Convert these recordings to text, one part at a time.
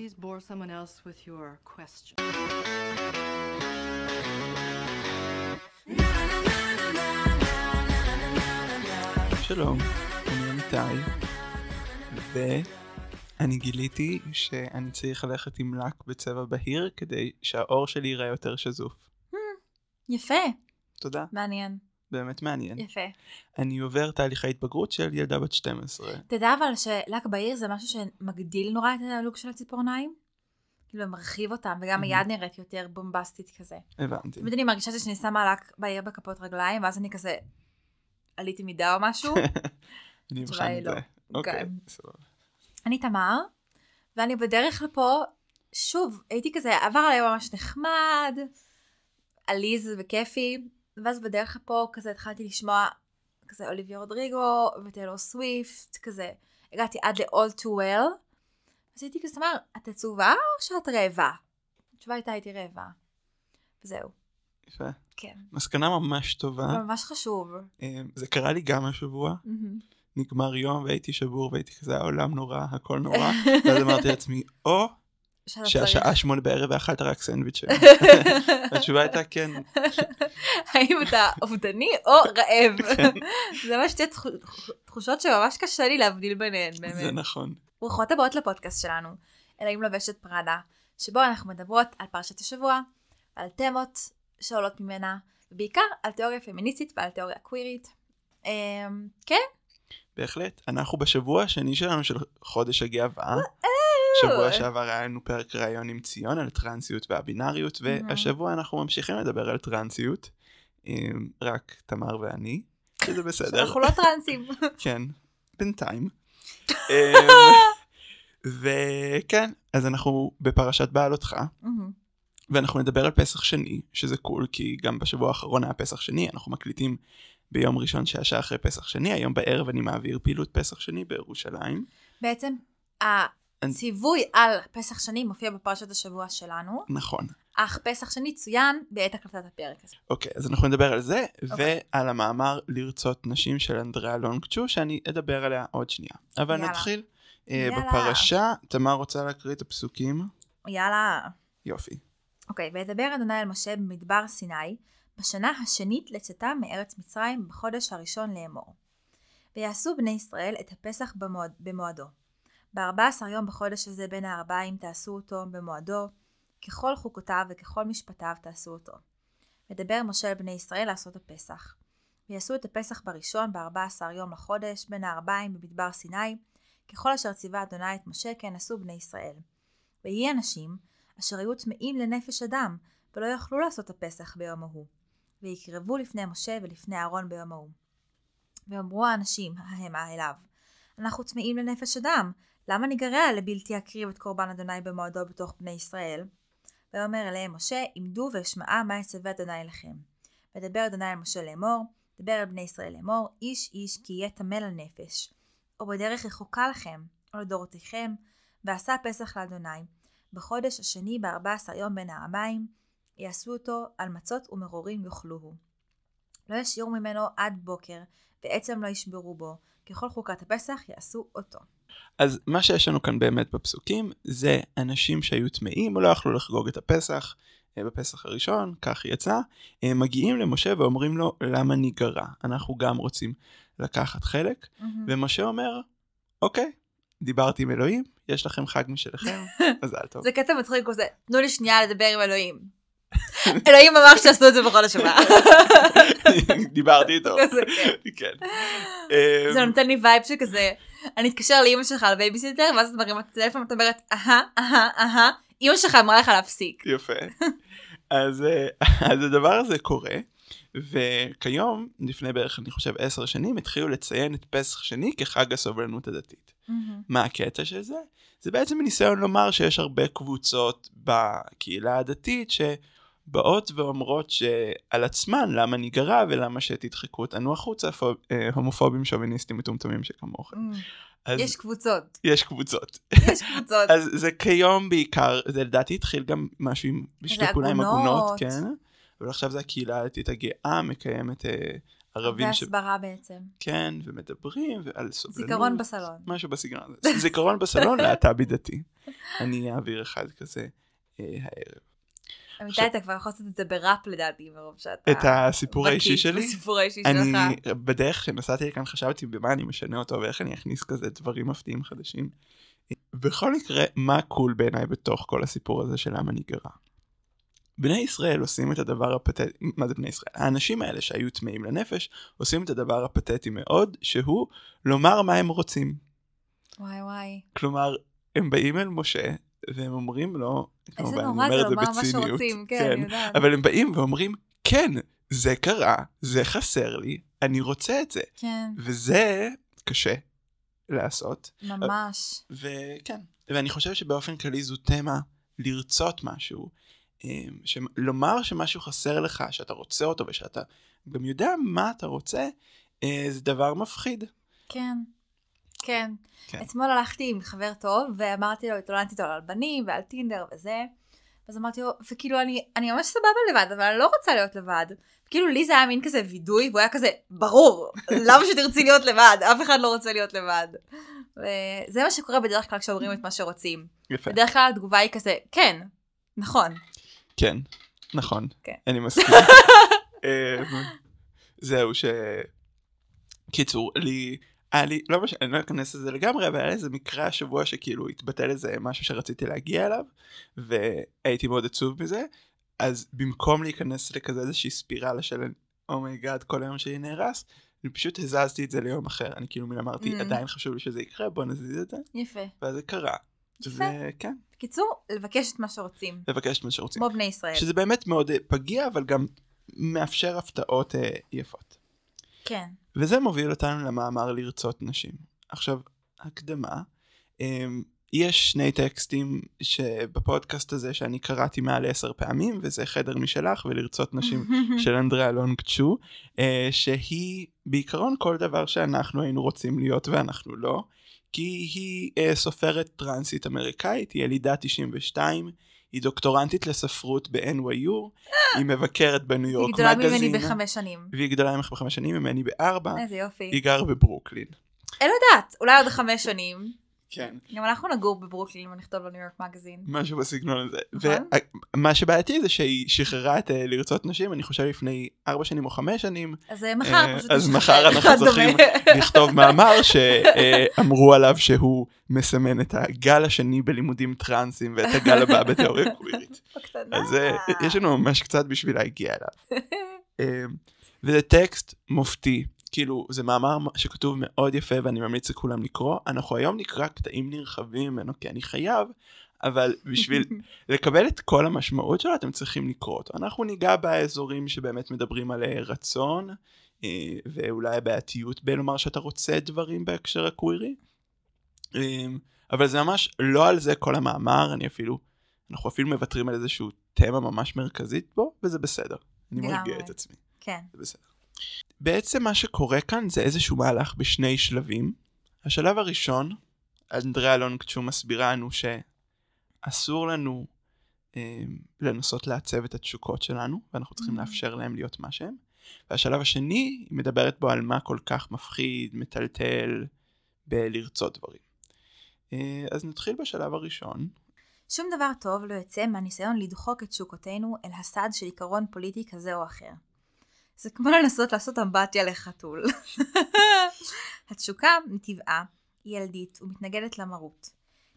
please bore someone else with your question? שלום, אני אמיתי, ואני גיליתי שאני צריך ללכת עם לק בצבע בהיר כדי שהאור שלי ייראה יותר שזוף. יפה, תודה, מעניין, באמת מעניין. יפה. אני עובר תהליכי התבגרות של ילדה בת 12. תדע אבל שלק בהיר זה משהו שמגדיל נורא את הלוק של הציפורניים? כאילו מרחיב אותם, וגם היד נראית יותר בומבסטית כזה. הבנתי. תמיד אני מרגישה שאני שמה לק בהיר בכפות רגליים, ואז אני כזה עליתי מידה או משהו. אני אבחן את לא. זה. אוקיי. סבבה. אני תמר, ואני בדרך לפה, שוב, הייתי כזה, עבר עליי ממש נחמד, עליז וכיפי, ואז בדרך לפה כזה התחלתי לשמוע כזה אוליביה רודריגו וטיילור סוויפט, כזה, הגעתי עד ל-all too well, אז הייתי כזה, תמר, את עצובה או שאת רעבה? התשובה הייתה הייתי רעבה. וזהו, יפה. כן. מסקנה ממש טובה. ממש חשוב. אה, זה קרה לי גם השבוע. נגמר יום והייתי שבור והייתי כזה העולם נורא הכל נורא ואז אמרתי לעצמי או שהשעה. שמונה בערב ואכלת רק סנדוויץ' התשובה הייתה כן האם אתה אובדני או רעב? כן. זה ממש שתי תחו- תחושות שממש קשה לי להבדיל ביניהן, זה באמת. נכון ברוכות הבאות לפודקאסט שלנו, אלוהים לובשת פראדה, שבו אנחנו מדברות על פרשת השבוע, על תמות שעולות ממנה, ובעיקר על תיאוריה פמיניסטית ועל תיאוריה קווירית. אמ, כן, בהחלט אנחנו בשבוע השני שלנו של חודש הגאווה שבוע שעבר היה לנו פרק ראיון עם ציון על טרנסיות והבינאריות והשבוע אנחנו ממשיכים לדבר על טרנסיות רק תמר ואני שזה בסדר אנחנו לא טרנסים. כן, בינתיים. אמ, וכן, אז אנחנו בפרשת בעלותך. ואנחנו נדבר על פסח שני, שזה קול, כי גם בשבוע האחרון היה פסח שני, אנחנו מקליטים ביום ראשון שעה אחרי פסח שני, היום בערב אני מעביר פעילות פסח שני בירושלים. בעצם הציווי על פסח שני מופיע בפרשת השבוע שלנו, נכון. אך פסח שני צוין בעת הקלטת הפרק הזה. אוקיי, אז אנחנו נדבר על זה, אוקיי. ועל המאמר לרצות נשים של אנדריאה לונגצ'ו, שאני אדבר עליה עוד שנייה. אבל יאללה. נתחיל אה, יאללה. בפרשה, תמר רוצה להקריא את הפסוקים? יאללה. יופי. אוקיי, וידבר אדוני אל משה במדבר סיני, בשנה השנית לצאתם מארץ מצרים בחודש הראשון לאמור. ויעשו בני ישראל את הפסח במועד, במועדו. בארבע עשר יום בחודש הזה בין הארבעים תעשו אותו במועדו, ככל חוקותיו וככל משפטיו תעשו אותו. ודבר משה אל בני ישראל לעשות הפסח. ויעשו את הפסח בראשון בארבע עשר יום לחודש בין הארבעים במדבר סיני, ככל אשר ציווה אדוני את משה כן עשו בני ישראל. ויהי אנשים אשר היו טמאים לנפש אדם, ולא יכלו לעשות הפסח ביום ההוא. ויקרבו לפני משה ולפני אהרון ביום ההוא. ואמרו האנשים ההמה אליו, אנחנו טמאים לנפש אדם, למה ניגרע לבלתי אקריב את קורבן אדוני במועדו בתוך בני ישראל? ויאמר אליהם משה, עמדו ואשמעה מה יצווה אדוני לכם. ודבר אדוני אל משה לאמור, דבר אל בני ישראל לאמור, איש איש כי יהיה טמא לנפש. או בדרך רחוקה לכם, או לדורותיכם, ועשה פסח לאדוני. בחודש השני בארבע עשר יום בין הארבעים, יעשו אותו על מצות ומרורים יאכלוהו. לא ישירו ממנו עד בוקר, ועצם לא ישברו בו, ככל חוקת הפסח יעשו אותו. אז מה שיש לנו כאן באמת בפסוקים זה אנשים שהיו טמאים ולא יכלו לחגוג את הפסח אה, בפסח הראשון, כך יצא, אה, מגיעים למשה ואומרים לו למה ניגרע, אנחנו גם רוצים לקחת חלק, ומשה אומר אוקיי, דיברתי עם אלוהים, יש לכם חג משלכם, מזל טוב. זה קטע מצחיק כזה, תנו לי שנייה לדבר עם אלוהים. אלוהים אמר שתעשו את זה בחודש הבא. דיברתי איתו. כן. כן. זה נותן לי וייב שכזה, אני אתקשר לאמא שלך על בייביסיטר, ואז את מרימה את הטלפון ואת אומרת, אהה, אהה, אהה, אמא שלך אמרה לך להפסיק. יפה. אז, אה, אז הדבר הזה קורה, וכיום, לפני בערך אני חושב עשר שנים, התחילו לציין את פסח שני כחג הסובלנות הדתית. מה הקטע של זה? זה בעצם ניסיון לומר שיש הרבה קבוצות בקהילה הדתית שבאות ואומרות שעל עצמן למה ניגרע ולמה שתדחקו אותנו החוצה פוב, אה, הומופובים שוביניסטים מטומטמים שכמוכם. אז יש קבוצות, יש קבוצות. יש קבוצות. אז זה כיום בעיקר, זה לדעתי התחיל גם משהו עם, בשיתוף פעולה עם עגונות. כן? אבל עכשיו זה הקהילה הדתית הגאה מקיימת אה, ערבים ש... והסברה בעצם. כן, ומדברים ועל סובלנות. זיכרון בסלון. משהו בסגנון הזה. זיכרון בסלון להט"בי דתי. אני אעביר אחד כזה אה, הערב. אמיתי, אתה כבר יכול לעשות את זה בראפ לדעתי, מרוב שאתה... את הסיפור האישי שלי? בסיפור האישי אני שלך. בדרך שנסעתי לכאן חשבתי במה אני משנה אותו ואיך אני אכניס כזה דברים מפתיעים חדשים. בכל מקרה, מה קול בעיניי בתוך כל הסיפור הזה של למה ניגרע? בני ישראל עושים את הדבר הפתטי, מה זה בני ישראל? האנשים האלה שהיו טמאים לנפש עושים את הדבר הפתטי מאוד, שהוא לומר מה הם רוצים. וואי וואי. כלומר, הם באים אל משה והם אומרים לו, איזה כמובן, אני נורא אומר זה את זה לומר מה בציניות, שרוצים, כן, אני יודעת. אבל הם באים ואומרים, כן, זה קרה, זה חסר לי, אני רוצה את זה. כן, וזה קשה לעשות, ממש. וכן, ואני חושב שבאופן כללי זו תמה לרצות משהו, אמ, לומר שמשהו חסר לך, שאתה רוצה אותו ושאתה גם יודע מה אתה רוצה, אה, זה דבר מפחיד. כן. כן. כן. אתמול הלכתי עם חבר טוב, ואמרתי לו, התלוננתי אותו על בנים ועל טינדר וזה, אז אמרתי לו, וכאילו אני, אני ממש סבבה לבד, אבל אני לא רוצה להיות לבד. כאילו לי זה היה מין כזה וידוי, והוא היה כזה, ברור, למה שתרצי להיות לבד? אף אחד לא רוצה להיות לבד. וזה מה שקורה בדרך כלל כשאומרים את מה שרוצים. יפה. בדרך כלל התגובה היא כזה, כן, נכון. כן, נכון, כן. אני מסכים. אמ, זהו ש... קיצור, לי, היה לי, לא משנה, אני לא אכנס לזה לגמרי, אבל היה לי איזה מקרה השבוע שכאילו התבטל איזה משהו שרציתי להגיע אליו, והייתי מאוד עצוב מזה, אז במקום להיכנס לכזה איזושהי ספירלה של oh my God, כל היום שלי נהרס, אני פשוט הזזתי את זה ליום אחר, אני כאילו אמרתי, Mm. עדיין חשוב לי שזה יקרה, בוא נזיז את זה, יפה. ואז זה קרה. יפה. וכן, בקיצור, לבקש את מה שרוצים. לבקש את מה שרוצים. כמו בני ישראל. שזה באמת מאוד אה, פגיע, אבל גם מאפשר הפתעות אה, יפות. כן. וזה מוביל אותנו למאמר לרצות נשים. עכשיו, הקדמה, אמ, יש שני טקסטים שבפודקאסט הזה שאני קראתי מעל עשר פעמים, וזה חדר משלך ולרצות נשים של אנדריאה לונג צ'ו, אה, שהיא בעיקרון כל דבר שאנחנו היינו רוצים להיות ואנחנו לא, כי היא אה, סופרת טרנסית אמריקאית, היא ילידה 92, היא דוקטורנטית לספרות ב-NYU, היא מבקרת בניו היא יורק גדולה מגזין. ממני בחמש שנים. והיא גדולה ממך בחמש שנים, ממני בארבע. איזה יופי. היא גרה בברוקלין. אין לדעת, אולי עוד חמש שנים. כן. גם אנחנו נגור בברוקלין ונכתוב בניו יורק מגזין. משהו בסגנון הזה. נכון. ומה שבעייתי זה שהיא שחררה את אה, לרצות נשים, אני חושב לפני ארבע שנים או חמש שנים. אז אה, מחר אה, פשוט אז מחר אנחנו צריכים. לכתוב מאמר שאמרו עליו שהוא מסמן את הגל השני בלימודים טרנסים ואת הגל הבא בתיאוריה קווירית. אז יש לנו ממש קצת בשביל להגיע אליו. וזה טקסט מופתי, כאילו זה מאמר שכתוב מאוד יפה ואני ממליץ לכולם לקרוא. אנחנו היום נקרא קטעים נרחבים ממנו כי אני חייב, אבל בשביל לקבל את כל המשמעות שלו אתם צריכים לקרוא אותו. אנחנו ניגע באזורים שבאמת מדברים על אה, רצון אה, ואולי הבעייתיות בלומר שאתה רוצה דברים בהקשר הקווירי. אה, אבל זה ממש לא על זה כל המאמר, אני אפילו, אנחנו אפילו מוותרים על איזשהו תמה ממש מרכזית בו, וזה בסדר. אני. מרגיע את עצמי, כן. זה בסדר. בעצם מה שקורה כאן זה איזשהו מהלך בשני שלבים. השלב הראשון, אנדריאה לונגצ'ו מסבירה לנו שאסור לנו אה, לנסות לעצב את התשוקות שלנו, ואנחנו צריכים Mhm. לאפשר להם להיות מה שהם. והשלב השני, היא מדברת בו על מה כל כך מפחיד, מטלטל, בלרצות דברים. אה, אז נתחיל בשלב הראשון. שום דבר טוב לא יוצא מהניסיון לדחוק את תשוקותינו אל הסד של עיקרון פוליטי כזה או אחר. זה כמו לנסות לעשות אמבטיה לחתול. התשוקה, מטבעה, היא ילדית ומתנגדת למרות.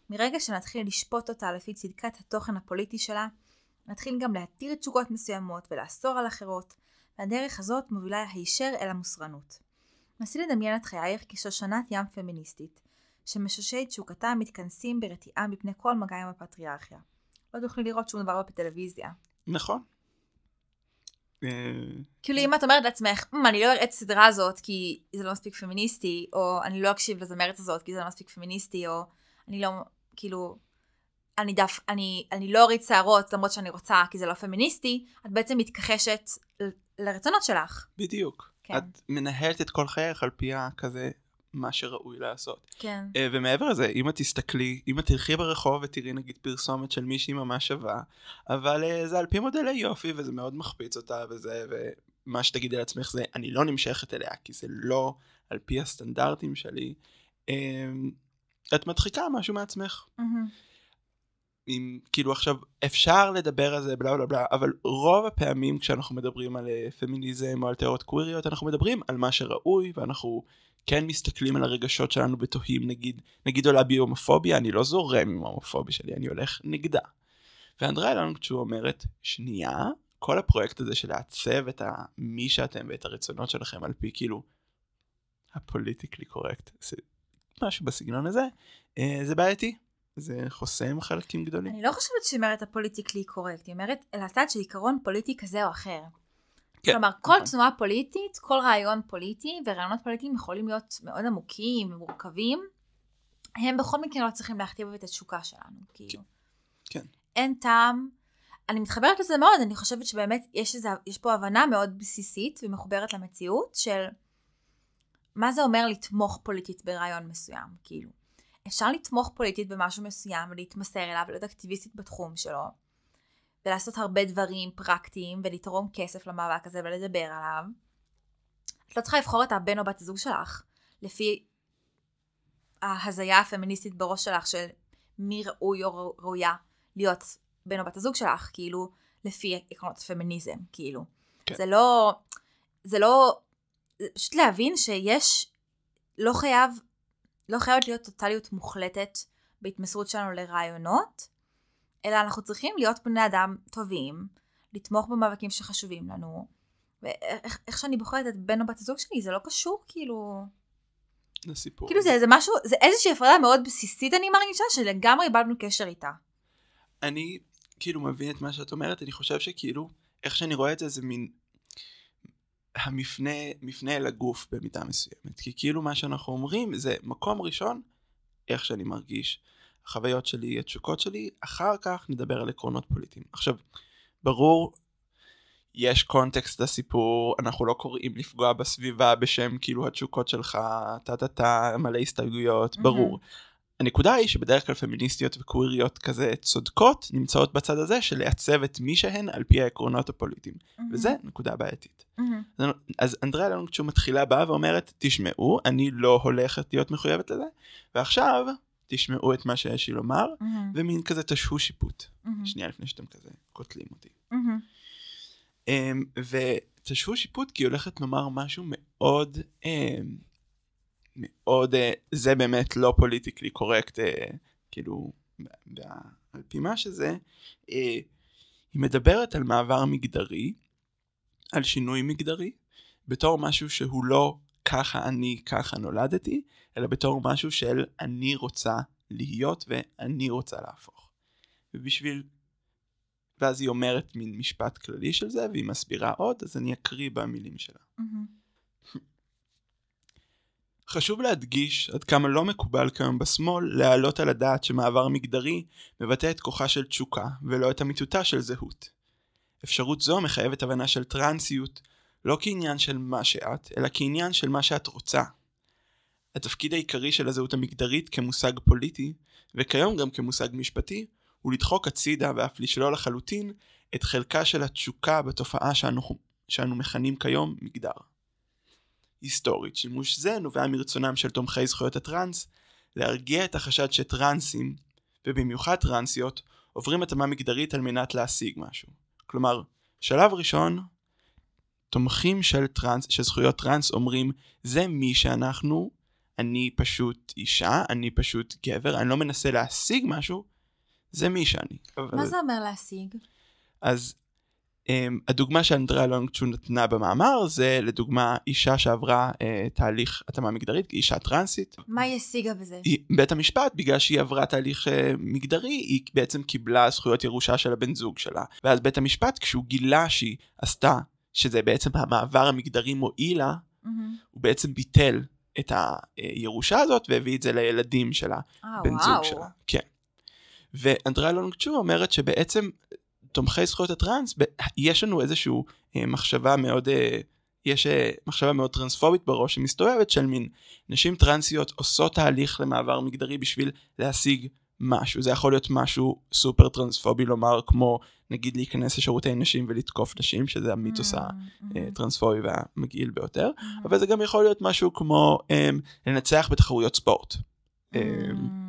מרגע שנתחיל לשפוט אותה לפי צדקת התוכן הפוליטי שלה, נתחיל גם להתיר תשוקות מסוימות ולאסור על אחרות, והדרך הזאת מובילה הישר אל המוסרנות. נסי לדמיין את חייך כשושנת ים פמיניסטית, שמשושי תשוקתה מתכנסים ברתיעה מפני כל מגע עם הפטריארכיה. לא תוכלי לראות שום דבר בטלוויזיה. נכון. אה, כאילו אם את אומרת לעצמך, "מ, אני לא אראה את הסדרה הזאת כי זה לא מספיק פמיניסטי, או אני לא אקשיב לזמרת הזאת כי זה לא מספיק פמיניסטי, או אני לא, כאילו, אני דף, אני, אני לא אוריד שערות למרות שאני רוצה כי זה לא פמיניסטי, את בעצם מתכחשת לרצונות שלך. בדיוק. כן. את מנהלת את כל חייך על פי הכזה מה שראוי לעשות. כן. אה, ומעבר לזה, אם את תסתכלי, אם את תלכי ברחוב ותראי נגיד פרסומת של מישהי ממש שווה, אבל אה, זה על פי מודלי יופי וזה מאוד מחפיץ אותה וזה, מה שתגידי לעצמך זה אני לא נמשכת אליה כי זה לא על פי הסטנדרטים שלי, אמ, את מדחיקה משהו מעצמך. מהמם. אם כאילו עכשיו אפשר לדבר על זה בלה בלה בלה אבל רוב הפעמים כשאנחנו מדברים על אה, פמיניזם או על תיאוריות קוויריות אנחנו מדברים על מה שראוי ואנחנו כן מסתכלים על הרגשות שלנו ותוהים נגיד נגיד עולה בי הומופוביה אני לא זורם עם ההומופוביה שלי אני הולך נגדה. ואנדריה לנגצ'ו אומרת שנייה כל הפרויקט הזה של לעצב את מי שאתם ואת הרצונות שלכם על פי כאילו ה politically correct זה משהו בסגנון הזה אה, זה בעייתי זה חוסם חלקים גדולים. אני לא חושבת שהיא אומרת ה politically correct, היא אומרת על הצד של עיקרון פוליטי כזה או אחר. כן, כלומר, כל. תנועה פוליטית, כל רעיון פוליטי ורעיונות פוליטיים יכולים להיות מאוד עמוקים ומורכבים. הם בכל מקרה לא צריכים להכתיב את התשוקה שלנו, כאילו. כן. אין טעם. אני מתחברת לזה מאוד, אני חושבת שבאמת יש, איזה, יש פה הבנה מאוד בסיסית ומחוברת למציאות של מה זה אומר לתמוך פוליטית ברעיון מסוים, כאילו. אפשר לתמוך פוליטית במשהו מסוים ולהתמסר אליו ולהיות אקטיביסטית בתחום שלו, ולעשות הרבה דברים פרקטיים ולתרום כסף למאבק הזה ולדבר עליו. את לא צריכה לבחור את הבן או בת הזוג שלך לפי ההזיה הפמיניסטית בראש שלך של מי ראוי או ראויה להיות בן או בת הזוג שלך, כאילו, לפי עקרונות הפמיניזם, כאילו. כן. זה לא, זה לא, זה פשוט להבין שיש, לא חייב, לא חייבת להיות טוטליות מוחלטת בהתמסרות שלנו לרעיונות, אלא אנחנו צריכים להיות בני אדם טובים, לתמוך במאבקים שחשובים לנו, ואיך איך שאני בוחרת את בן או בת הזוג שלי, זה לא קשור, כאילו... לסיפור. כאילו זה, זה משהו, זה איזושהי הפרדה מאוד בסיסית אני מרגישה, שלגמרי איבדנו קשר איתה. אני כאילו מבין את מה שאת אומרת, אני חושב שכאילו, איך שאני רואה את זה, זה מין המפנה מפנה אל הגוף במידה מסוימת. כי כאילו מה שאנחנו אומרים זה מקום ראשון, איך שאני מרגיש, החוויות שלי, התשוקות שלי, אחר כך נדבר על עקרונות פוליטיים. עכשיו, ברור, יש קונטקסט לסיפור, אנחנו לא קוראים לפגוע בסביבה בשם כאילו התשוקות שלך, טה טה טה, מלא הסתייגויות, מהמם. ברור. הנקודה היא שבדרך כלל פמיניסטיות וקוויריות כזה צודקות נמצאות בצד הזה של לייצב את מי שהן על פי העקרונות הפוליטיים וזה נקודה בעייתית. מהמם. אז אנדריה לנגצ'ו מתחילה באה ואומרת תשמעו אני לא הולכת להיות מחויבת לזה ועכשיו תשמעו את מה שיש לי לומר מהמם. ומין כזה תשהו שיפוט מהמם. שנייה לפני שאתם כזה קוטלים אותי. מהמם. אמ, ותשבו שיפוט כי היא הולכת לומר משהו מאוד אמ, מאוד אה, זה באמת לא פוליטיקלי קורקט אה, כאילו על פי מה שזה אה, היא מדברת על מעבר מגדרי על שינוי מגדרי בתור משהו שהוא לא ככה אני ככה נולדתי אלא בתור משהו של אני רוצה להיות ואני רוצה להפוך ובשביל ואז היא אומרת מין משפט כללי של זה והיא מסבירה עוד אז אני אקריא במילים שלה. מהמם. חשוב להדגיש עד כמה לא מקובל כיום בשמאל להעלות על הדעת שמעבר מגדרי מבטא את כוחה של תשוקה ולא את אמיתותה של זהות. אפשרות זו מחייבת הבנה של טרנסיות לא כעניין של מה שאת, אלא כעניין של מה שאת רוצה. התפקיד העיקרי של הזהות המגדרית כמושג פוליטי, וכיום גם כמושג משפטי, הוא לדחוק הצידה ואף לשלול לחלוטין את חלקה של התשוקה בתופעה שאנו, שאנו מכנים כיום מגדר. היסטורית, שימוש זה נובע מרצונם של תומכי זכויות הטראנס להרגיע את החשד שטרנסים, ובמיוחד טרנסיות, עוברים התאמה מגדרית על מנת להשיג משהו. כלומר, שלב ראשון, תומכים של, טרנס, של זכויות טרנס אומרים, זה מי שאנחנו, אני פשוט אישה, אני פשוט גבר, אני לא מנסה להשיג משהו, זה מי שאני. מה אבל- זה אומר להשיג? אז um, הדוגמה שאנדריה לונגצ'ו נתנה במאמר זה לדוגמה אישה שעברה uh, תהליך התאמה מגדרית, אישה טרנסית. מה היא השיגה בזה? היא, בית המשפט, בגלל שהיא עברה תהליך uh, מגדרי, היא בעצם קיבלה זכויות ירושה של הבן זוג שלה. ואז בית המשפט, כשהוא גילה שהיא עשתה, שזה בעצם המעבר המגדרי מועיל לה, מהמם. הוא בעצם ביטל את הירושה הזאת והביא את זה לילדים שלה. אה, בן וואו. זוג שלה. כן. ואנדריה לונגצ'ו אומרת שבעצם תומכי זכויות הטראנס, יש לנו איזשהו אה, מחשבה מאוד, אה, יש אה, מחשבה מאוד טרנספובית בראש שמסתובבת של מין נשים טרנסיות עושות תהליך למעבר מגדרי בשביל להשיג משהו. זה יכול להיות משהו סופר טרנספובי לומר, כמו נגיד להיכנס לשירותי נשים ולתקוף נשים, שזה המיתוס Mm, mm, הטרנספובי והמגעיל ביותר, mm. אבל זה גם יכול להיות משהו כמו um, לנצח בתחרויות ספורט.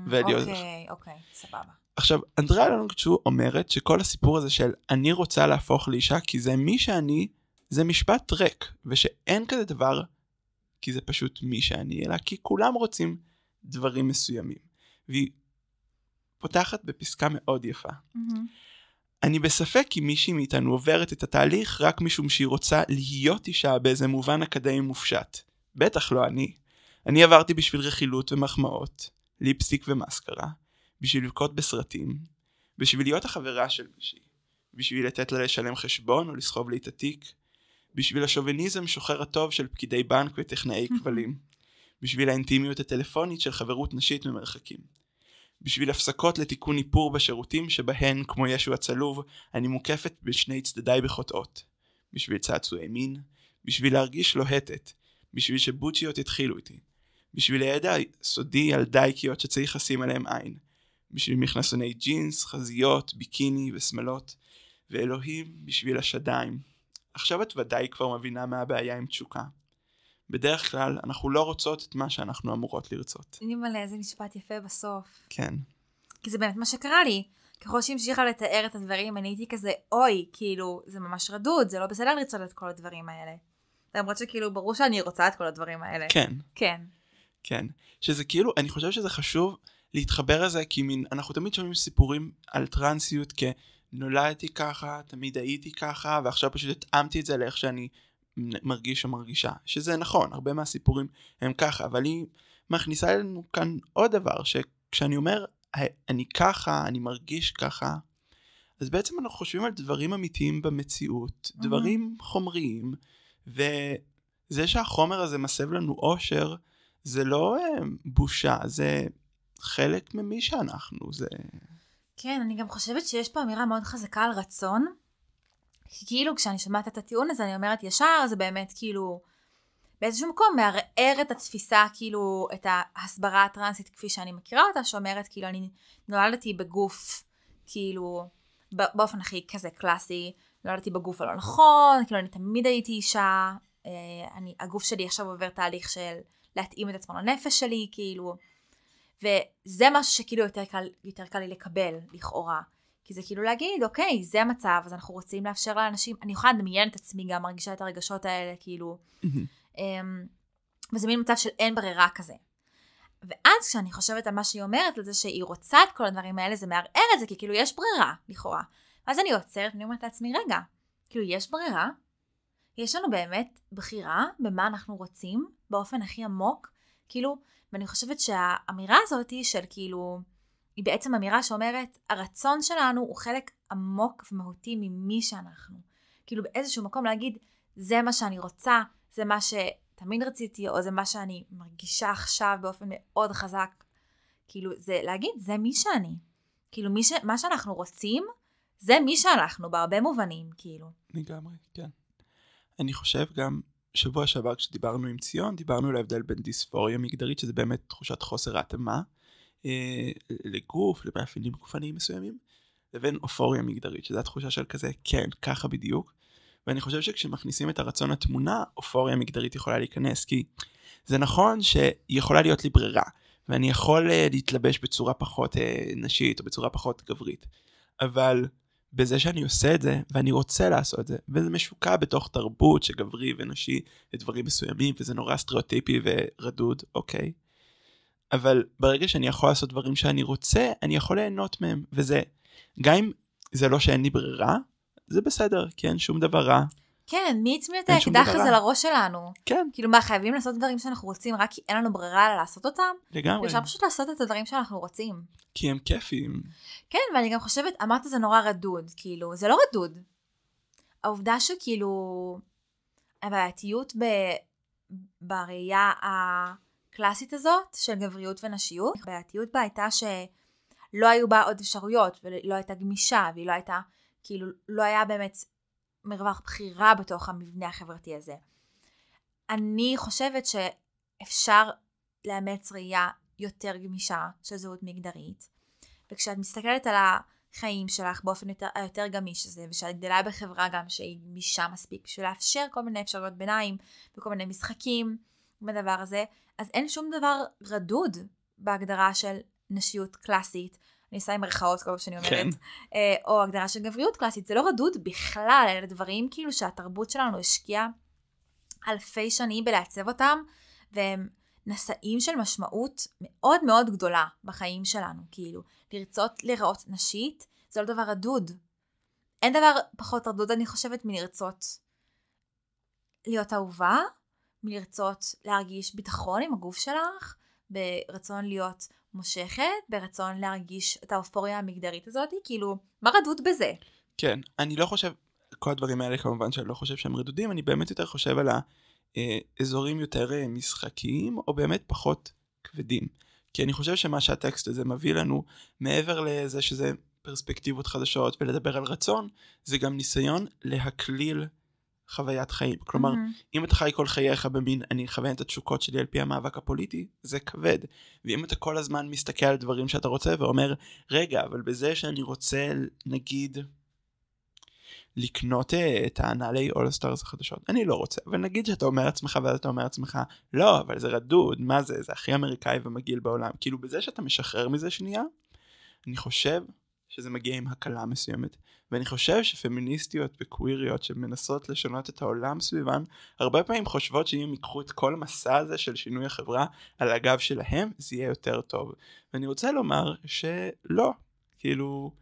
ולהיות... אוקיי, אוקיי, סבבה. עכשיו, אנדריה לונגצ'ו אומרת שכל הסיפור הזה של אני רוצה להפוך לאישה כי זה מי שאני, זה משפט ריק, ושאין כזה דבר כי זה פשוט מי שאני, אלא כי כולם רוצים דברים מסוימים. והיא פותחת בפסקה מאוד יפה. מהמם. אני בספק אם מישהי מאיתנו עוברת את התהליך רק משום שהיא רוצה להיות אישה באיזה מובן אקדמי מופשט. בטח לא אני. אני עברתי בשביל רכילות ומחמאות, ליפסטיק ומסקרה, בשביל לבכות בסרטים, בשביל להיות החברה של מישהי, בשביל לתת לה לשלם חשבון או לסחוב לי את התיק, בשביל השוביניזם שוחר הטוב של פקידי בנק וטכנאי כבלים, בשביל האינטימיות הטלפונית של חברות נשית ממרחקים. בשביל הפסקות לתיקון איפור בשירותים שבהן, כמו ישו הצלוב, אני מוקפת בשני צדדיי בחוטאות. בשביל צעצועי מין, בשביל להרגיש לוהטת, בשביל שבוצ'יות יתחילו איתי, בשביל הידע סודי על דייקיות שצריך לשים עליהם עין, בשביל מכנסוני ג'ינס, חזיות, ביקיני ושמלות, ואלוהים בשביל השדיים. עכשיו את ודאי כבר מבינה מה הבעיה עם תשוקה. בדרך כלל אנחנו לא רוצות את מה שאנחנו אמורות לרצות. אימא'לה, איזה משפט יפה בסוף. כן. כי זה באמת מה שקרה לי. ככל שהמשיכה לתאר את הדברים, אני הייתי כזה, אוי, כאילו, זה ממש רדוד, זה לא בסדר לרצות את כל הדברים האלה. למרות שכאילו, ברור שאני רוצה את כל הדברים האלה. כן. כן. כן. שזה כאילו, אני חושב שזה חשוב להתחבר לזה, כי מין, אנחנו תמיד שומעים סיפורים על טרנסיות כנולדתי ככה, תמיד הייתי ככה, ועכשיו פשוט התאמתי את זה לאיך שאני מרגיש או מרגישה. שזה נכון, הרבה מהסיפורים הם ככה, אבל היא מכניסה אלינו כאן עוד דבר, שכשאני אומר, אני ככה, אני מרגיש ככה, אז בעצם אנחנו חושבים על דברים אמיתיים במציאות, Mhm. דברים חומריים, וזה שהחומר הזה מסב לנו אושר, זה לא אה, בושה, זה חלק ממי שאנחנו, זה... כן, אני גם חושבת שיש פה אמירה מאוד חזקה על רצון. כאילו כשאני שומעת את הטיעון הזה, אני אומרת ישר, זה באמת כאילו באיזשהו מקום מערער את התפיסה, כאילו, את ההסברה הטרנסית כפי שאני מכירה אותה, שאומרת כאילו אני נולדתי בגוף, כאילו, באופן הכי כזה קלאסי, נולדתי בגוף הלא נכון, כאילו אני תמיד הייתי אישה, אה, אני, הגוף שלי עכשיו עובר תהליך של להתאים את עצמו לנפש שלי, כאילו, וזה משהו שכאילו יותר קל, יותר קל לי לקבל, לכאורה. כי זה כאילו להגיד, אוקיי, זה המצב, אז אנחנו רוצים לאפשר לאנשים, אני יכולה לדמיין את עצמי גם מרגישה את הרגשות האלה, כאילו, אמ, וזה מין מצב של אין ברירה כזה. ואז כשאני חושבת על מה שהיא אומרת, על זה שהיא רוצה את כל הדברים האלה, זה מערער את זה, כי כאילו יש ברירה, לכאורה. ואז אני עוצרת ואני אומרת לעצמי, רגע, כאילו יש ברירה, יש לנו באמת בחירה במה אנחנו רוצים, באופן הכי עמוק, כאילו, ואני חושבת שהאמירה הזאת היא של כאילו, היא בעצם אמירה שאומרת, הרצון שלנו הוא חלק עמוק ומהותי ממי שאנחנו. כאילו באיזשהו מקום להגיד, זה מה שאני רוצה, זה מה שתמיד רציתי, או זה מה שאני מרגישה עכשיו באופן מאוד חזק. כאילו, זה להגיד, זה מי שאני. כאילו, מי ש... מה שאנחנו רוצים, זה מי שאנחנו, בהרבה מובנים, כאילו. לגמרי, כן. אני חושב גם, שבוע שעבר כשדיברנו עם ציון, דיברנו על ההבדל בין דיספוריה מגדרית, שזה באמת תחושת חוסר התאמה לגוף, למאפיינים גופניים מסוימים, לבין אופוריה מגדרית, שזו התחושה של כזה, כן, ככה בדיוק. ואני חושב שכשמכניסים את הרצון לתמונה, אופוריה מגדרית יכולה להיכנס, כי זה נכון שיכולה להיות לי ברירה, ואני יכול uh, להתלבש בצורה פחות uh, נשית או בצורה פחות גברית, אבל בזה שאני עושה את זה, ואני רוצה לעשות את זה, וזה משוקע בתוך תרבות שגברי ונשי לדברים מסוימים, וזה נורא סטריאוטיפי ורדוד, אוקיי. אבל ברגע שאני יכול לעשות דברים שאני רוצה, אני יכול ליהנות מהם, וזה, גם אם זה לא שאין לי ברירה, זה בסדר, כי אין שום דבר רע. כן, מי הצמיד את האקדח הזה. לראש שלנו? כן, כאילו מה, חייבים לעשות דברים שאנחנו רוצים רק כי אין לנו ברירה לעשות אותם? לגמרי. אפשר פשוט לעשות את הדברים שאנחנו רוצים. כי הם כיפים. כן, ואני גם חושבת, אמרת זה נורא רדוד, כאילו, זה לא רדוד. העובדה שכאילו, הבעייתיות ב... בראייה הקלאסית הזאת של גבריות ונשיות, הבעייתיות בה הייתה שלא היו בה עוד אפשרויות, ולא הייתה גמישה, והיא לא הייתה, כאילו, לא היה באמת מרווח בחירה בתוך המבנה החברתי הזה. אני חושבת שאפשר לאמץ ראייה יותר גמישה של זהות מגדרית, וכשאת מסתכלת על החיים שלך באופן יותר, היותר גמיש הזה, ושאת גדלה בחברה גם שהיא גמישה מספיק בשביל לאפשר כל מיני אפשרויות ביניים, וכל מיני משחקים בדבר הזה, אז אין שום דבר רדוד בהגדרה של נשיות קלאסית. אני עושה עם מרכאות כל פעם שאני אומרת, כן. אה, או הגדרה של גבריות קלאסית, זה לא רדוד בכלל, אלה דברים כאילו שהתרבות שלנו השקיעה אלפי שנים בלעצב אותם, והם נשאים של משמעות מאוד מאוד גדולה בחיים שלנו, כאילו, לרצות להיראות נשית זה לא דבר רדוד. אין דבר פחות רדוד, אני חושבת, מלרצות להיות אהובה, מלרצות להרגיש ביטחון עם הגוף שלך, ברצון להיות מושכת, ברצון להרגיש את האופוריה המגדרית הזאת, כאילו, מה רדוד בזה? כן, אני לא חושב, כל הדברים האלה כמובן שאני לא חושב שהם רדודים, אני באמת יותר חושב על האזורים יותר אה, משחקיים, או באמת פחות כבדים. כי אני חושב שמה שהטקסט הזה מביא לנו, מעבר לזה שזה פרספקטיבות חדשות ולדבר על רצון, זה גם ניסיון להקליל חוויית חיים. כלומר, Mm-hmm. אם אתה חי כל חייך במין אני אכוון את התשוקות שלי על פי המאבק הפוליטי, זה כבד. ואם אתה כל הזמן מסתכל על דברים שאתה רוצה ואומר, רגע, אבל בזה שאני רוצה, נגיד, לקנות אה, את הנעלי אולסטארס החדשות, אני לא רוצה. אבל נגיד שאתה אומר לעצמך ואז אתה אומר לעצמך, לא, אבל זה רדוד, מה זה, זה הכי אמריקאי ומגעיל בעולם. כאילו, בזה שאתה משחרר מזה שנייה, אני חושב שזה מגיע עם הקלה מסוימת. ואני חושב שפמיניסטיות וקוויריות שמנסות לשנות את העולם סביבן, הרבה פעמים חושבות שאם הם ייקחו את כל המסע הזה של שינוי החברה על הגב שלהם, זה יהיה יותר טוב. ואני רוצה לומר שלא, כאילו,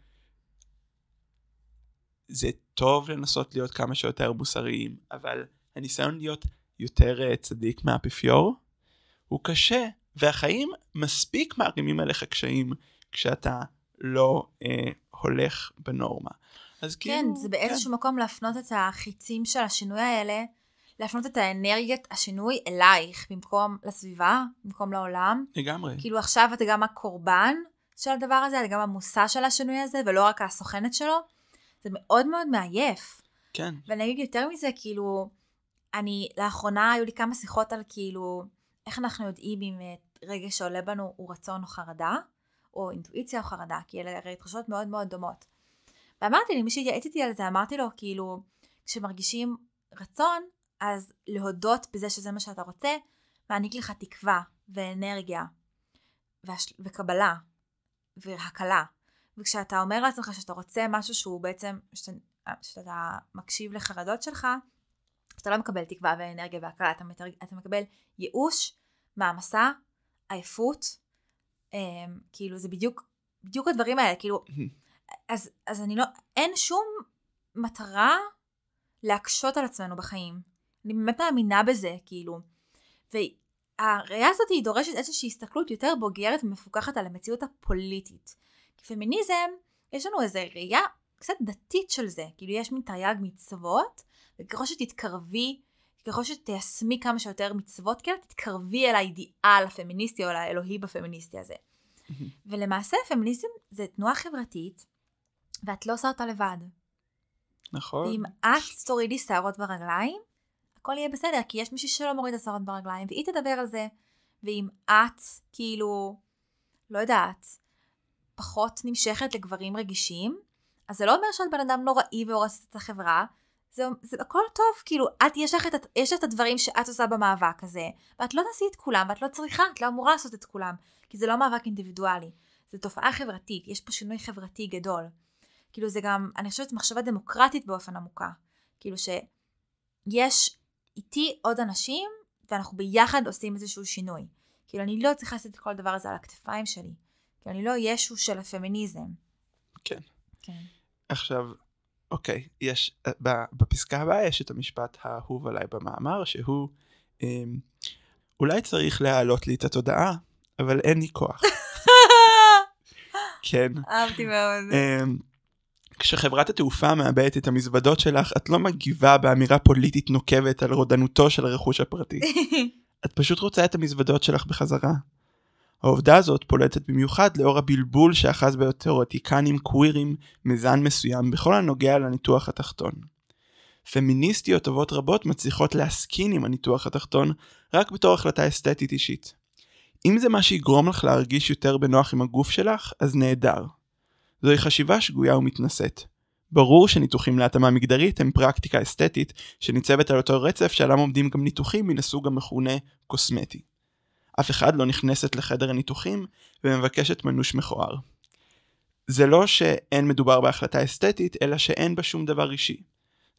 זה טוב לנסות להיות כמה שיותר מוסריים, אבל הניסיון להיות יותר אה, צדיק מהאפיפיור הוא קשה, והחיים מספיק מערימים עליך קשיים כשאתה לא אה, הולך בנורמה. אז כאילו, כן, זה באיזשהו מקום להפנות את החיצים של השינוי האלה, להפנות את האנרגיית השינוי אלייך, במקום לסביבה, במקום לעולם. כן, לגמרי. כאילו עכשיו אתה גם הקורבן של הדבר הזה, אתה גם המושא של השינוי הזה, ולא רק הסוכנת שלו. זה מאוד מאוד מעייף. כן, ואני אגיד יותר מזה, כאילו, אני, לאחרונה היו לי כמה שיחות על כאילו, איך אנחנו יודעים אם אה, רגע שעולה בנו הוא רצון או חרדה, או אינטואיציה או חרדה, כי אלה הרי תחושות מאוד מאוד דומות. ואמרתי לי, מי שהתייעץ איתי על זה, אמרתי לו, כאילו, כשמרגישים רצון, אז להודות בזה שזה מה שאתה רוצה, מעניק לך תקווה ואנרגיה והש... וקבלה והקלה. וכשאתה אומר לעצמך שאתה רוצה משהו שהוא בעצם, שאתה, שאתה מקשיב לחרדות שלך, אתה לא מקבל תקווה ואנרגיה והקלה, אתה, מתר... אתה מקבל ייאוש, מעמסה, עייפות, כאילו זה בדיוק, בדיוק הדברים האלה, כאילו, אז, אז אני לא, אין שום מטרה להקשות על עצמנו בחיים. אני באמת מאמינה בזה, כאילו. והראייה הזאת היא דורשת איזושהי הסתכלות יותר בוגרת ומפוקחת על המציאות הפוליטית. כי פמיניזם, יש לנו איזו ראייה קצת דתית של זה. כאילו יש מין תרי"ג מצוות, וככל שתתקרבי, ככל שתיישמי כמה שיותר מצוות כאלה, תתקרבי אל האידיאל הפמיניסטי או אל האלוהי בפמיניסטי הזה. ולמעשה פמיניזם זה תנועה חברתית, ואת לא עושה אותה לבד. נכון. ואם את תורידי שערות ברגליים, הכל יהיה בסדר, כי יש מישהי שלא מוריד את השערות ברגליים, והיא תדבר על זה. ואם את, כאילו, לא יודעת, פחות נמשכת לגברים רגישים, אז זה לא אומר שאת בן אדם נוראי והורסת את החברה, זה, זה הכל טוב, כאילו, את, יש לך את, יש את הדברים שאת עושה במאבק הזה, ואת לא תעשי את כולם, ואת לא צריכה, את לא אמורה לעשות את כולם, כי זה לא מאבק אינדיבידואלי, זה תופעה חברתית, יש פה שינוי חברתי גדול. כאילו זה גם, אני חושבת, מחשבה דמוקרטית באופן עמוקה. כאילו שיש איתי עוד אנשים, ואנחנו ביחד עושים איזשהו שינוי. כאילו אני לא צריכה לעשות את כל הדבר הזה על הכתפיים שלי. כאילו אני לא ישו של הפמיניזם. כן. כן. עכשיו, אוקיי, יש, ב- בפסקה הבאה יש את המשפט האהוב עליי במאמר, שהוא, אמ, אולי צריך להעלות לי את התודעה, אבל אין לי כוח. כן. אהבתי מאוד. אמ, כשחברת התעופה מאבדת את המזוודות שלך, את לא מגיבה באמירה פוליטית נוקבת על רודנותו של הרכוש הפרטי. את פשוט רוצה את המזוודות שלך בחזרה. העובדה הזאת פולטת במיוחד לאור הבלבול שאחז בתיאורטיקנים קווירים מזן מסוים בכל הנוגע לניתוח התחתון. פמיניסטיות טובות רבות מצליחות להסכין עם הניתוח התחתון רק בתור החלטה אסתטית אישית. אם זה מה שיגרום לך להרגיש יותר בנוח עם הגוף שלך, אז נהדר. זוהי חשיבה שגויה ומתנשאת. ברור שניתוחים להתאמה מגדרית הם פרקטיקה אסתטית שניצבת על אותו רצף שעליו עומדים גם ניתוחים מן הסוג המכונה קוסמטי. אף אחד לא נכנסת לחדר הניתוחים ומבקשת מנוש מכוער. זה לא שאין מדובר בהחלטה אסתטית, אלא שאין בה שום דבר אישי.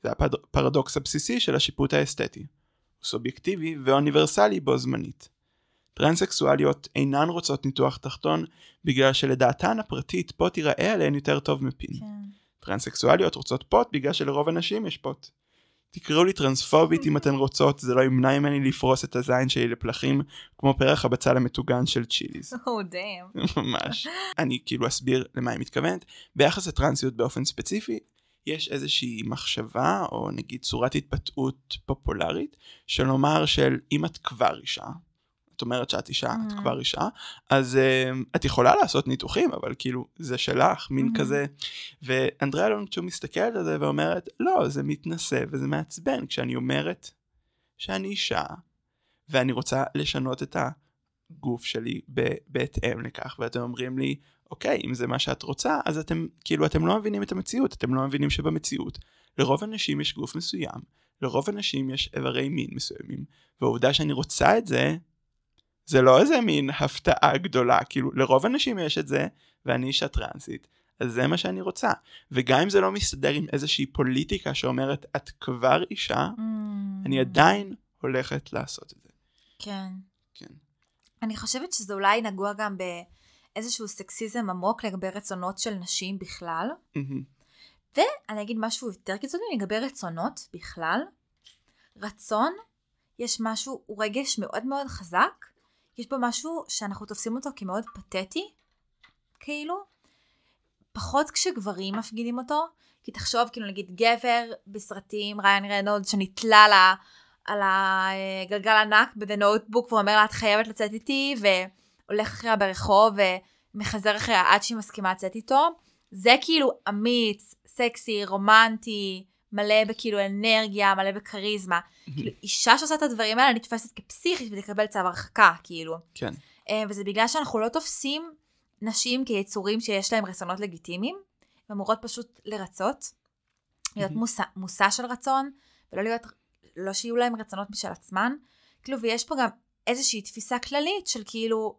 זה הפרדוקס הבסיסי של השיפוט האסתטי. הוא סובייקטיבי ואוניברסלי בו זמנית. טרנסקסואליות אינן רוצות ניתוח תחתון בגלל שלדעתן הפרטית פוט ייראה עליהן יותר טוב מפין. כן. טרנסקסואליות רוצות פוט בגלל שלרוב הנשים יש פוט. תקראו לי טרנספובית אם אתן רוצות, זה לא ימנע ממני לפרוס את הזין שלי לפלחים כמו פרח הבצל המטוגן של צ'יליז. או דאם. ממש. אני כאילו אסביר למה היא מתכוונת. ביחס לטרנסיות באופן ספציפי, יש איזושהי מחשבה או נגיד צורת התבטאות פופולרית של לומר של אם את כבר אישה, אומרת שאת אישה, את Mhm. כבר אישה, אז uh, את יכולה לעשות ניתוחים, אבל כאילו זה שלך, מין Mhm. כזה. ואנדריה לונצ'ו מסתכלת על זה ואומרת, לא, זה מתנשא וזה מעצבן כשאני אומרת שאני אישה, ואני רוצה לשנות את הגוף שלי ב- בהתאם לכך, ואתם אומרים לי, אוקיי, אם זה מה שאת רוצה, אז אתם, כאילו, אתם לא מבינים את המציאות, אתם לא מבינים שבמציאות, לרוב הנשים יש גוף מסוים, לרוב הנשים יש איברי מין מסוימים, והעובדה שאני רוצה את זה, זה לא איזה מין הפתעה גדולה, כאילו, לרוב הנשים יש את זה, ואני אישה טרנסית, אז זה מה שאני רוצה. וגם אם זה לא מסתדר עם איזושהי פוליטיקה שאומרת, את כבר אישה, אני עדיין הולכת לעשות את זה. כן. כן. אני חושבת שזה אולי נגוע גם באיזשהו סקסיזם עמוק לגבי רצונות של נשים בכלל. מהמם. ואני אגיד משהו יותר קיצוני לגבי רצונות בכלל. רצון, יש משהו, הוא רגש מאוד מאוד חזק. יש בו משהו שאנחנו תופסים אותו כמאוד פתטי, כאילו. פחות כשגברים מפגינים אותו. כי תחשוב, כאילו נגיד גבר בסרטים, ריין רנולד שנתלה לה על הגלגל ענק ב-The Notebook ואומר לה את חייבת לצאת איתי והולך אחריה ברחוב ומחזר אחריה עד שהיא מסכימה לצאת איתו. זה כאילו אמיץ, סקסי, רומנטי, מלא בכאילו אנרגיה, מלא בכריזמה. כאילו אישה שעושה את הדברים האלה נתפסת כפסיכית ותקבל צו הרחקה, כאילו. כן. אה, וזה בגלל שאנחנו לא תופסים נשים כיצורים שיש להם רצונות לגיטימיים, הן אמורות פשוט לרצות, להיות. מושא, מושא של רצון, ולא להיות, לא שיהיו להם רצונות משל עצמן. כאילו, ויש פה גם איזושהי תפיסה כללית של כאילו,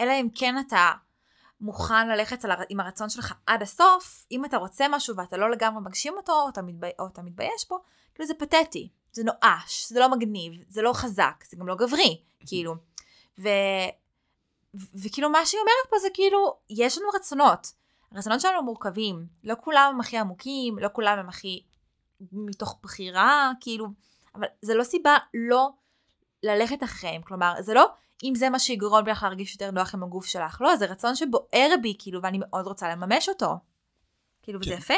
אלא אם כן אתה מוכן ללכת על, עם הרצון שלך עד הסוף, אם אתה רוצה משהו ואתה לא לגמרי מגשים אותו, או אתה, מתבי, או אתה מתבייש בו, כאילו זה פתטי, זה נואש, זה לא מגניב, זה לא חזק, זה גם לא גברי, כאילו. ו... ו- וכאילו מה שהיא אומרת פה זה כאילו, יש לנו רצונות. הרצונות שלנו מורכבים, לא כולם הם הכי עמוקים, לא כולם הם הכי מתוך בחירה, כאילו, אבל זה לא סיבה לא ללכת אחריהם, כלומר, זה לא אם זה מה שיגרום לך להרגיש יותר נוח עם הגוף שלך, לא, זה רצון שבוער בי, כאילו, ואני מאוד רוצה לממש אותו. כאילו, וזה כן. יפה.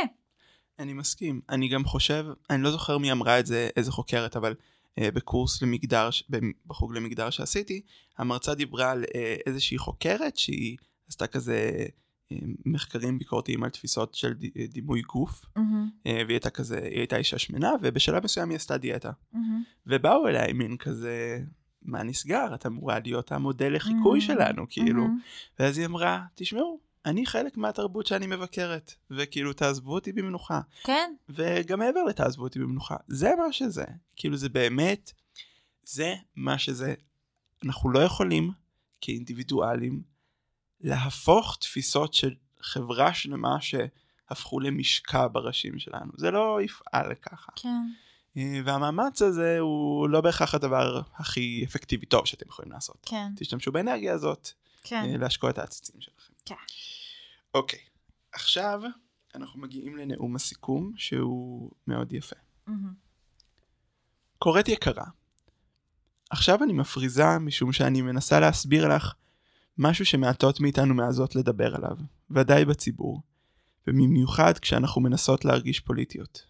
אני מסכים. אני גם חושב, אני לא זוכר מי אמרה את זה, איזה חוקרת, אבל אה, בקורס למגדר, בחוג למגדר שעשיתי, המרצה דיברה על אה, איזושהי חוקרת שהיא עשתה כזה אה, מחקרים ביקורתיים על תפיסות של ד, אה, דימוי גוף, אה, והיא הייתה כזה, היא הייתה אישה שמנה, ובשלב מסוים היא עשתה דיאטה. מהמם. ובאו אליי מין כזה, מה נסגר? את אמורה להיות המודל לחיקוי Mm, שלנו, כאילו. מהמם. ואז היא אמרה, תשמעו, אני חלק מהתרבות שאני מבקרת, וכאילו תעזבו אותי במנוחה. כן, וגם מעבר לתעזבו אותי במנוחה, זה מה שזה. כאילו זה באמת, זה מה שזה. אנחנו לא יכולים כאינדיבידואלים להפוך תפיסות של חברה שלמה שהפכו למשקע בראשים שלנו. זה לא יפעל ככה. כן. והמאמץ הזה הוא לא בהכרח הדבר הכי אפקטיבי טוב שאתם יכולים לעשות. כן, תשתמשו באנרגיה הזאת כן. אה, להשקוע את העציצים שלכם. כן. אוקיי, עכשיו אנחנו מגיעים לנאום הסיכום שהוא מאוד יפה. מהמם. קוראת יקרה, עכשיו אני מפריזה משום שאני מנסה להסביר לך משהו שמעטות מאיתנו מעזות לדבר עליו, ודאי בציבור, ובמיוחד כשאנחנו מנסות להרגיש פוליטיות.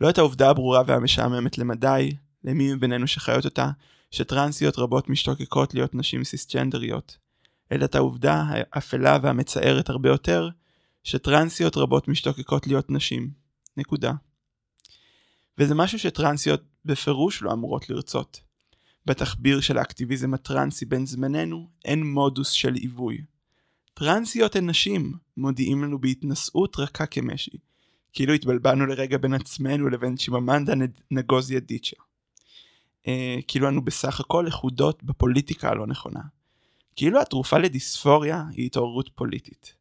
לא את העובדה הברורה והמשעממת למדי, למי מבינינו שחיות אותה, שטרנסיות רבות משתוקקות להיות נשים סיסג'נדריות, אלא את העובדה האפלה והמצערת הרבה יותר, שטרנסיות רבות משתוקקות להיות נשים. נקודה. וזה משהו שטרנסיות בפירוש לא אמורות לרצות. בתחביר של האקטיביזם הטרנסי בן זמננו אין מודוס של עיווי. טרנסיות הן נשים, מודיעים לנו בהתנשאות רכה כמשי. כאילו התבלבלנו לרגע בין עצמנו לבין שיממנדה נגוזיה דיצ'ה. אה, כאילו אנו בסך הכל לכודות בפוליטיקה הלא נכונה. כאילו התרופה לדיספוריה היא התעוררות פוליטית.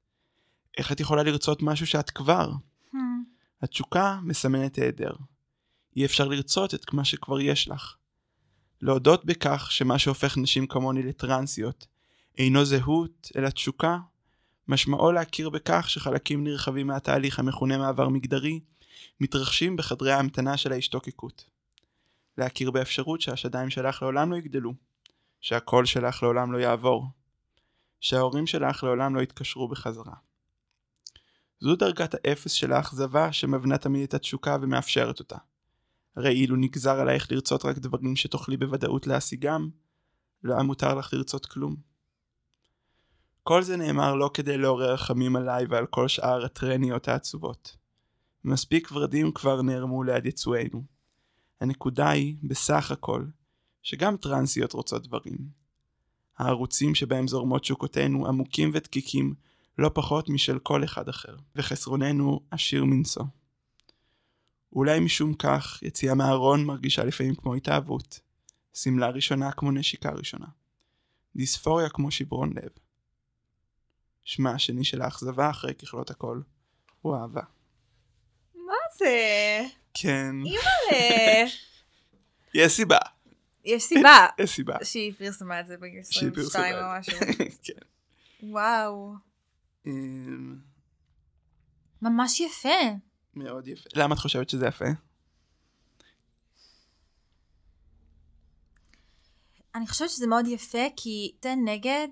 איך את יכולה לרצות משהו שאת כבר? Hmm. התשוקה מסמנת היעדר. אי אפשר לרצות את מה שכבר יש לך. להודות בכך שמה שהופך נשים כמוני לטרנסיות אינו זהות אלא תשוקה, משמעו להכיר בכך שחלקים נרחבים מהתהליך המכונה מעבר מגדרי מתרחשים בחדרי ההמתנה של ההשתוקקות. להכיר באפשרות שהשדיים שלך לעולם לא יגדלו, שהקול שלך לעולם לא יעבור, שההורים שלך לעולם לא יתקשרו בחזרה. זו דרגת האפס של האכזבה שמבנה תמיד את התשוקה ומאפשרת אותה. הרי אילו נגזר עלייך לרצות רק דברים שתוכלי בוודאות להשיגם, לא היה מותר לך לרצות כלום. כל זה נאמר לא כדי לעורר רחמים עליי ועל כל שאר הטרניות העצובות. מספיק ורדים כבר נערמו ליד יצואינו. הנקודה היא, בסך הכל, שגם טרנסיות רוצות דברים. הערוצים שבהם זורמות שוקותינו עמוקים ודקיקים לא פחות משל כל אחד אחר, וחסרוננו עשיר מנשוא. אולי משום כך יציאה מהארון מרגישה לפעמים כמו התאהבות, שמלה ראשונה כמו נשיקה ראשונה, דיספוריה כמו שברון לב. שמה השני של האכזבה אחרי ככלות הכל הוא אהבה. מה זה? כן. אימא'לה. יש סיבה. יש סיבה. יש סיבה. שהיא פרסמה את זה בגיל שהיא 22 או. משהו. כן. וואו. אמ, ממש יפה. מאוד יפה. למה את חושבת שזה יפה? אני חושבת שזה מאוד יפה כי זה נגד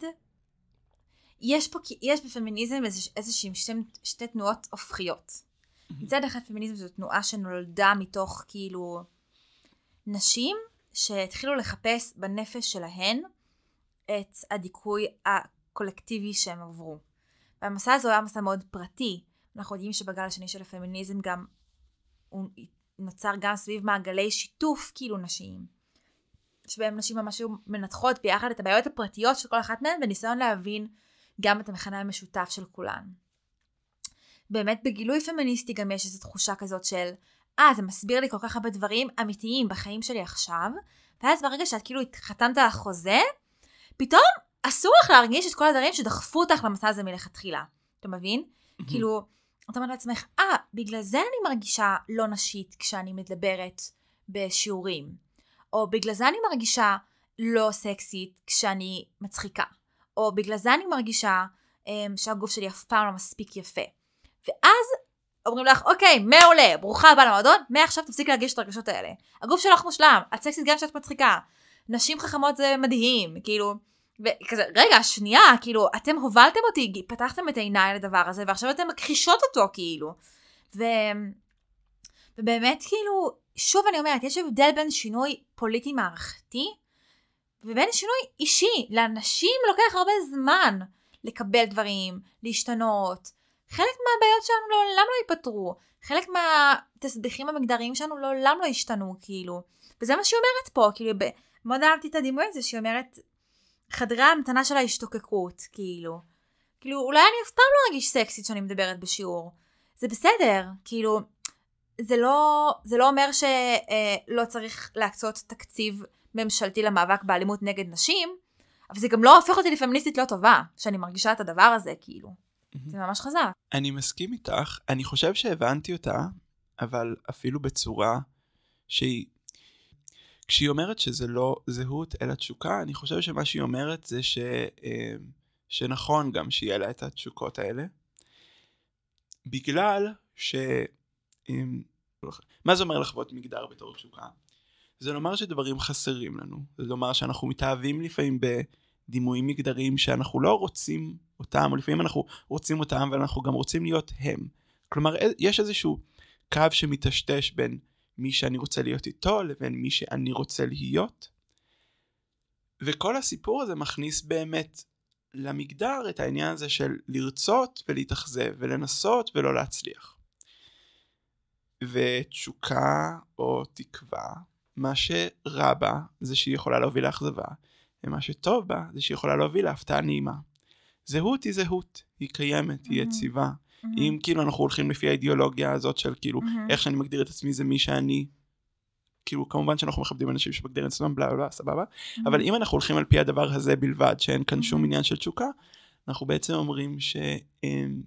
יש פה יש בפמיניזם איז- איזשהם שתי, שתי תנועות הופכיות. מצד אחד פמיניזם זו תנועה שנולדה מתוך כאילו נשים שהתחילו לחפש בנפש שלהן את הדיכוי הקולקטיבי שהם עברו. והמסע הזה היה מסע מאוד פרטי. אנחנו יודעים שבגל השני של הפמיניזם גם הוא נוצר גם סביב מעגלי שיתוף כאילו נשיים. שבהם נשים ממש היו מנתחות ביחד את הבעיות הפרטיות של כל אחת מהן בניסיון להבין גם את המכנה המשותף של כולן. באמת בגילוי פמיניסטי גם יש איזו תחושה כזאת של אה זה מסביר לי כל כך הרבה דברים אמיתיים בחיים שלי עכשיו ואז ברגע שאת כאילו חתמת על החוזה פתאום אסור לך להרגיש את כל הדברים שדחפו אותך למסע הזה מלכתחילה. אתה מבין? כאילו אתה אומר לעצמך אה בגלל זה אני מרגישה לא נשית כשאני מדברת בשיעורים או בגלל זה אני מרגישה לא סקסית כשאני מצחיקה או בגלל זה אני מרגישה um, שהגוף שלי אף פעם לא מספיק יפה. ואז אומרים לך, אוקיי, מעולה, ברוכה הבאה למועדון, מעכשיו תפסיק להרגיש את הרגשות האלה. הגוף שלך מושלם, את סקסית גם כשאת מצחיקה. נשים חכמות זה מדהים, כאילו, וכזה, רגע, שנייה, כאילו, אתם הובלתם אותי, פתחתם את עיניי לדבר הזה, ועכשיו אתם מכחישות אותו, כאילו. ו... ובאמת, כאילו, שוב אני אומרת, יש הבדל בין שינוי פוליטי מערכתי, ובין שינוי אישי. לאנשים לוקח הרבה זמן לקבל דברים, להשתנות. חלק מהבעיות שלנו לעולם לא ייפתרו. חלק מהתסביכים המגדריים שלנו לעולם לא ישתנו, כאילו. וזה מה שהיא אומרת פה, כאילו. מאוד אהבתי את הדימוי הזה שהיא אומרת, חדרי ההמתנה של ההשתוקקות, כאילו. כאילו, אולי אני אף פעם לא ארגיש סקסית כשאני מדברת בשיעור. זה בסדר, כאילו, זה לא, זה לא אומר שלא צריך להקצות תקציב ממשלתי למאבק באלימות נגד נשים, אבל זה גם לא הופך אותי לפמיניסטית לא טובה, שאני מרגישה את הדבר הזה, כאילו. זה ממש חזק. אני מסכים איתך, אני חושב שהבנתי אותה, אבל אפילו בצורה שהיא... כשהיא אומרת שזה לא זהות אלא תשוקה, אני חושב שמה שהיא אומרת זה ש... אה, שנכון גם שיהיה לה את התשוקות האלה. בגלל ש... אם- מה זה אומר לחוות מגדר בתור תשוקה? זה לומר שדברים חסרים לנו, זה לומר שאנחנו מתאהבים לפעמים בדימויים מגדריים שאנחנו לא רוצים אותם, או לפעמים אנחנו רוצים אותם ואנחנו גם רוצים להיות הם. כלומר, יש איזשהו קו שמטשטש בין מי שאני רוצה להיות איתו לבין מי שאני רוצה להיות. וכל הסיפור הזה מכניס באמת למגדר את העניין הזה של לרצות ולהתאכזב ולנסות ולא להצליח. ותשוקה או תקווה, מה שרע בה זה שהיא יכולה להוביל לאכזבה, ומה שטוב בה זה שהיא יכולה להוביל להפתעה נעימה. זהות היא זהות, היא קיימת, היא מהמם. יציבה. מהמם. אם כאילו אנחנו הולכים לפי האידיאולוגיה הזאת של כאילו מהמם. איך שאני מגדיר את עצמי זה מי שאני. כאילו כמובן שאנחנו מכבדים אנשים שמגדירים את עצמם בלה בלה סבבה מהמם. אבל אם אנחנו הולכים על פי הדבר הזה בלבד שאין כאן שום. עניין של תשוקה אנחנו בעצם אומרים ש... אמ,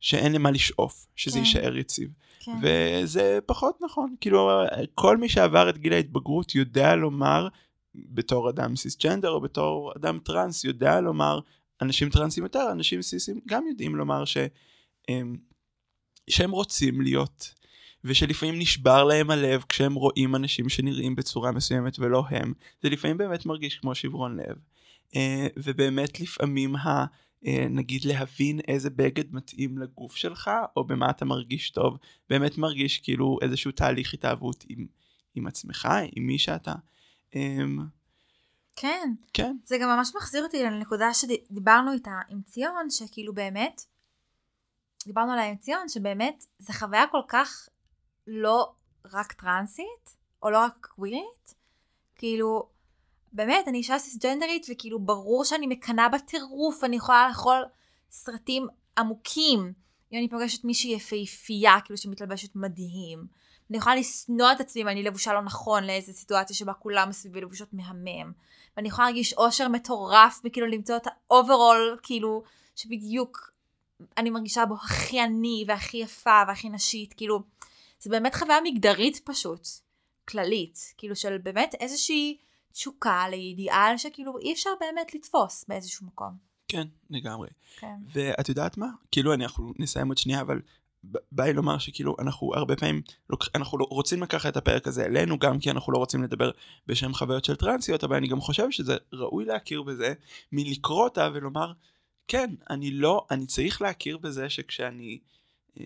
שאין למה לשאוף שזה כן. יישאר יציב כן. וזה פחות נכון. כאילו כל מי שעבר את גיל ההתבגרות יודע לומר בתור אדם סיסג'נדר או בתור אדם טראנס יודע לומר אנשים טראנסים יותר אנשים סיסים גם יודעים לומר ש, הם, שהם רוצים להיות ושלפעמים נשבר להם הלב כשהם רואים אנשים שנראים בצורה מסוימת ולא הם. זה לפעמים באמת מרגיש כמו שברון לב. אה, ובאמת לפעמים ה... אה, נגיד להבין איזה בגד מתאים לגוף שלך או במה אתה מרגיש טוב באמת מרגיש כאילו איזשהו תהליך התאהבות עם, עם עצמך עם מי שאתה אמ, כן. כן זה גם ממש מחזיר אותי לנקודה שדיברנו איתה עם ציון, שכאילו באמת, דיברנו עליה עם ציון, שבאמת זו חוויה כל כך לא רק טרנסית, או לא רק קווירית, כאילו, באמת, אני אישה סיסג'נדרית, וכאילו ברור שאני מקנאה בטירוף, אני יכולה לאכול סרטים עמוקים. אם אני פוגשת מישהי יפהפייה, כאילו שמתלבשת מדהים. אני יכולה לשנוא את עצמי אם אני לבושה לא נכון לאיזה סיטואציה שבה כולם מסביבי לבושות מהמם. ואני יכולה להרגיש אושר מטורף וכאילו למצוא את האוברול, כאילו, שבדיוק אני מרגישה בו הכי אני והכי יפה והכי נשית, כאילו, זה באמת חוויה מגדרית פשוט, כללית, כאילו של באמת איזושהי תשוקה לאידיאל שכאילו אי אפשר באמת לתפוס באיזשהו מקום. כן לגמרי כן. ואת יודעת מה כאילו אנחנו נסיים עוד שנייה אבל בא לי לומר שכאילו אנחנו הרבה פעמים אנחנו לא- רוצים לקחת את הפרק הזה אלינו גם כי אנחנו לא רוצים לדבר בשם חוויות של טרנסיות אבל אני גם חושב שזה ראוי להכיר בזה מלקרוא אותה ולומר כן אני לא אני צריך להכיר בזה שכשאני אמ,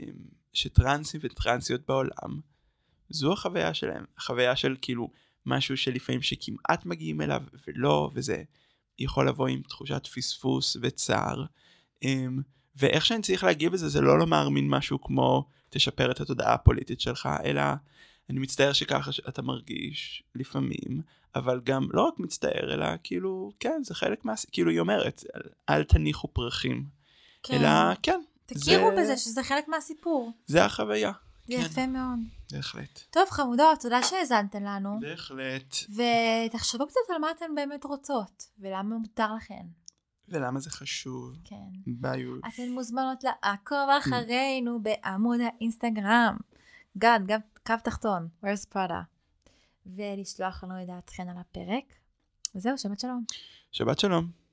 שטרנסים וטרנסיות בעולם זו החוויה שלהם החוויה של כאילו משהו שלפעמים שכמעט מגיעים אליו ולא וזה יכול לבוא עם תחושת פספוס וצער. אמ, ואיך שאני צריך להגיב לזה זה לא לומר מין משהו כמו תשפר את התודעה הפוליטית שלך אלא אני מצטער שככה אתה מרגיש לפעמים אבל גם לא רק מצטער אלא כאילו כן זה חלק מה כאילו היא אומרת אל, אל תניחו פרחים כן. אלא כן תכירו זה- בזה שזה חלק מהסיפור. זה החוויה כן. יפה מאוד. בהחלט טוב חמודות, תודה שהאזנתן לנו. בהחלט ותחשבו קצת על מה אתן באמת רוצות, ולמה מותר לכן. ולמה זה חשוב כן. ביי אתן מוזמנות לעקוב אחרינו בעמוד האינסטגרם. גד, גם קו תחתון, where's Prada. ולשלוח לנו את דעתכן על הפרק. וזהו, שבת שלום. שבת שלום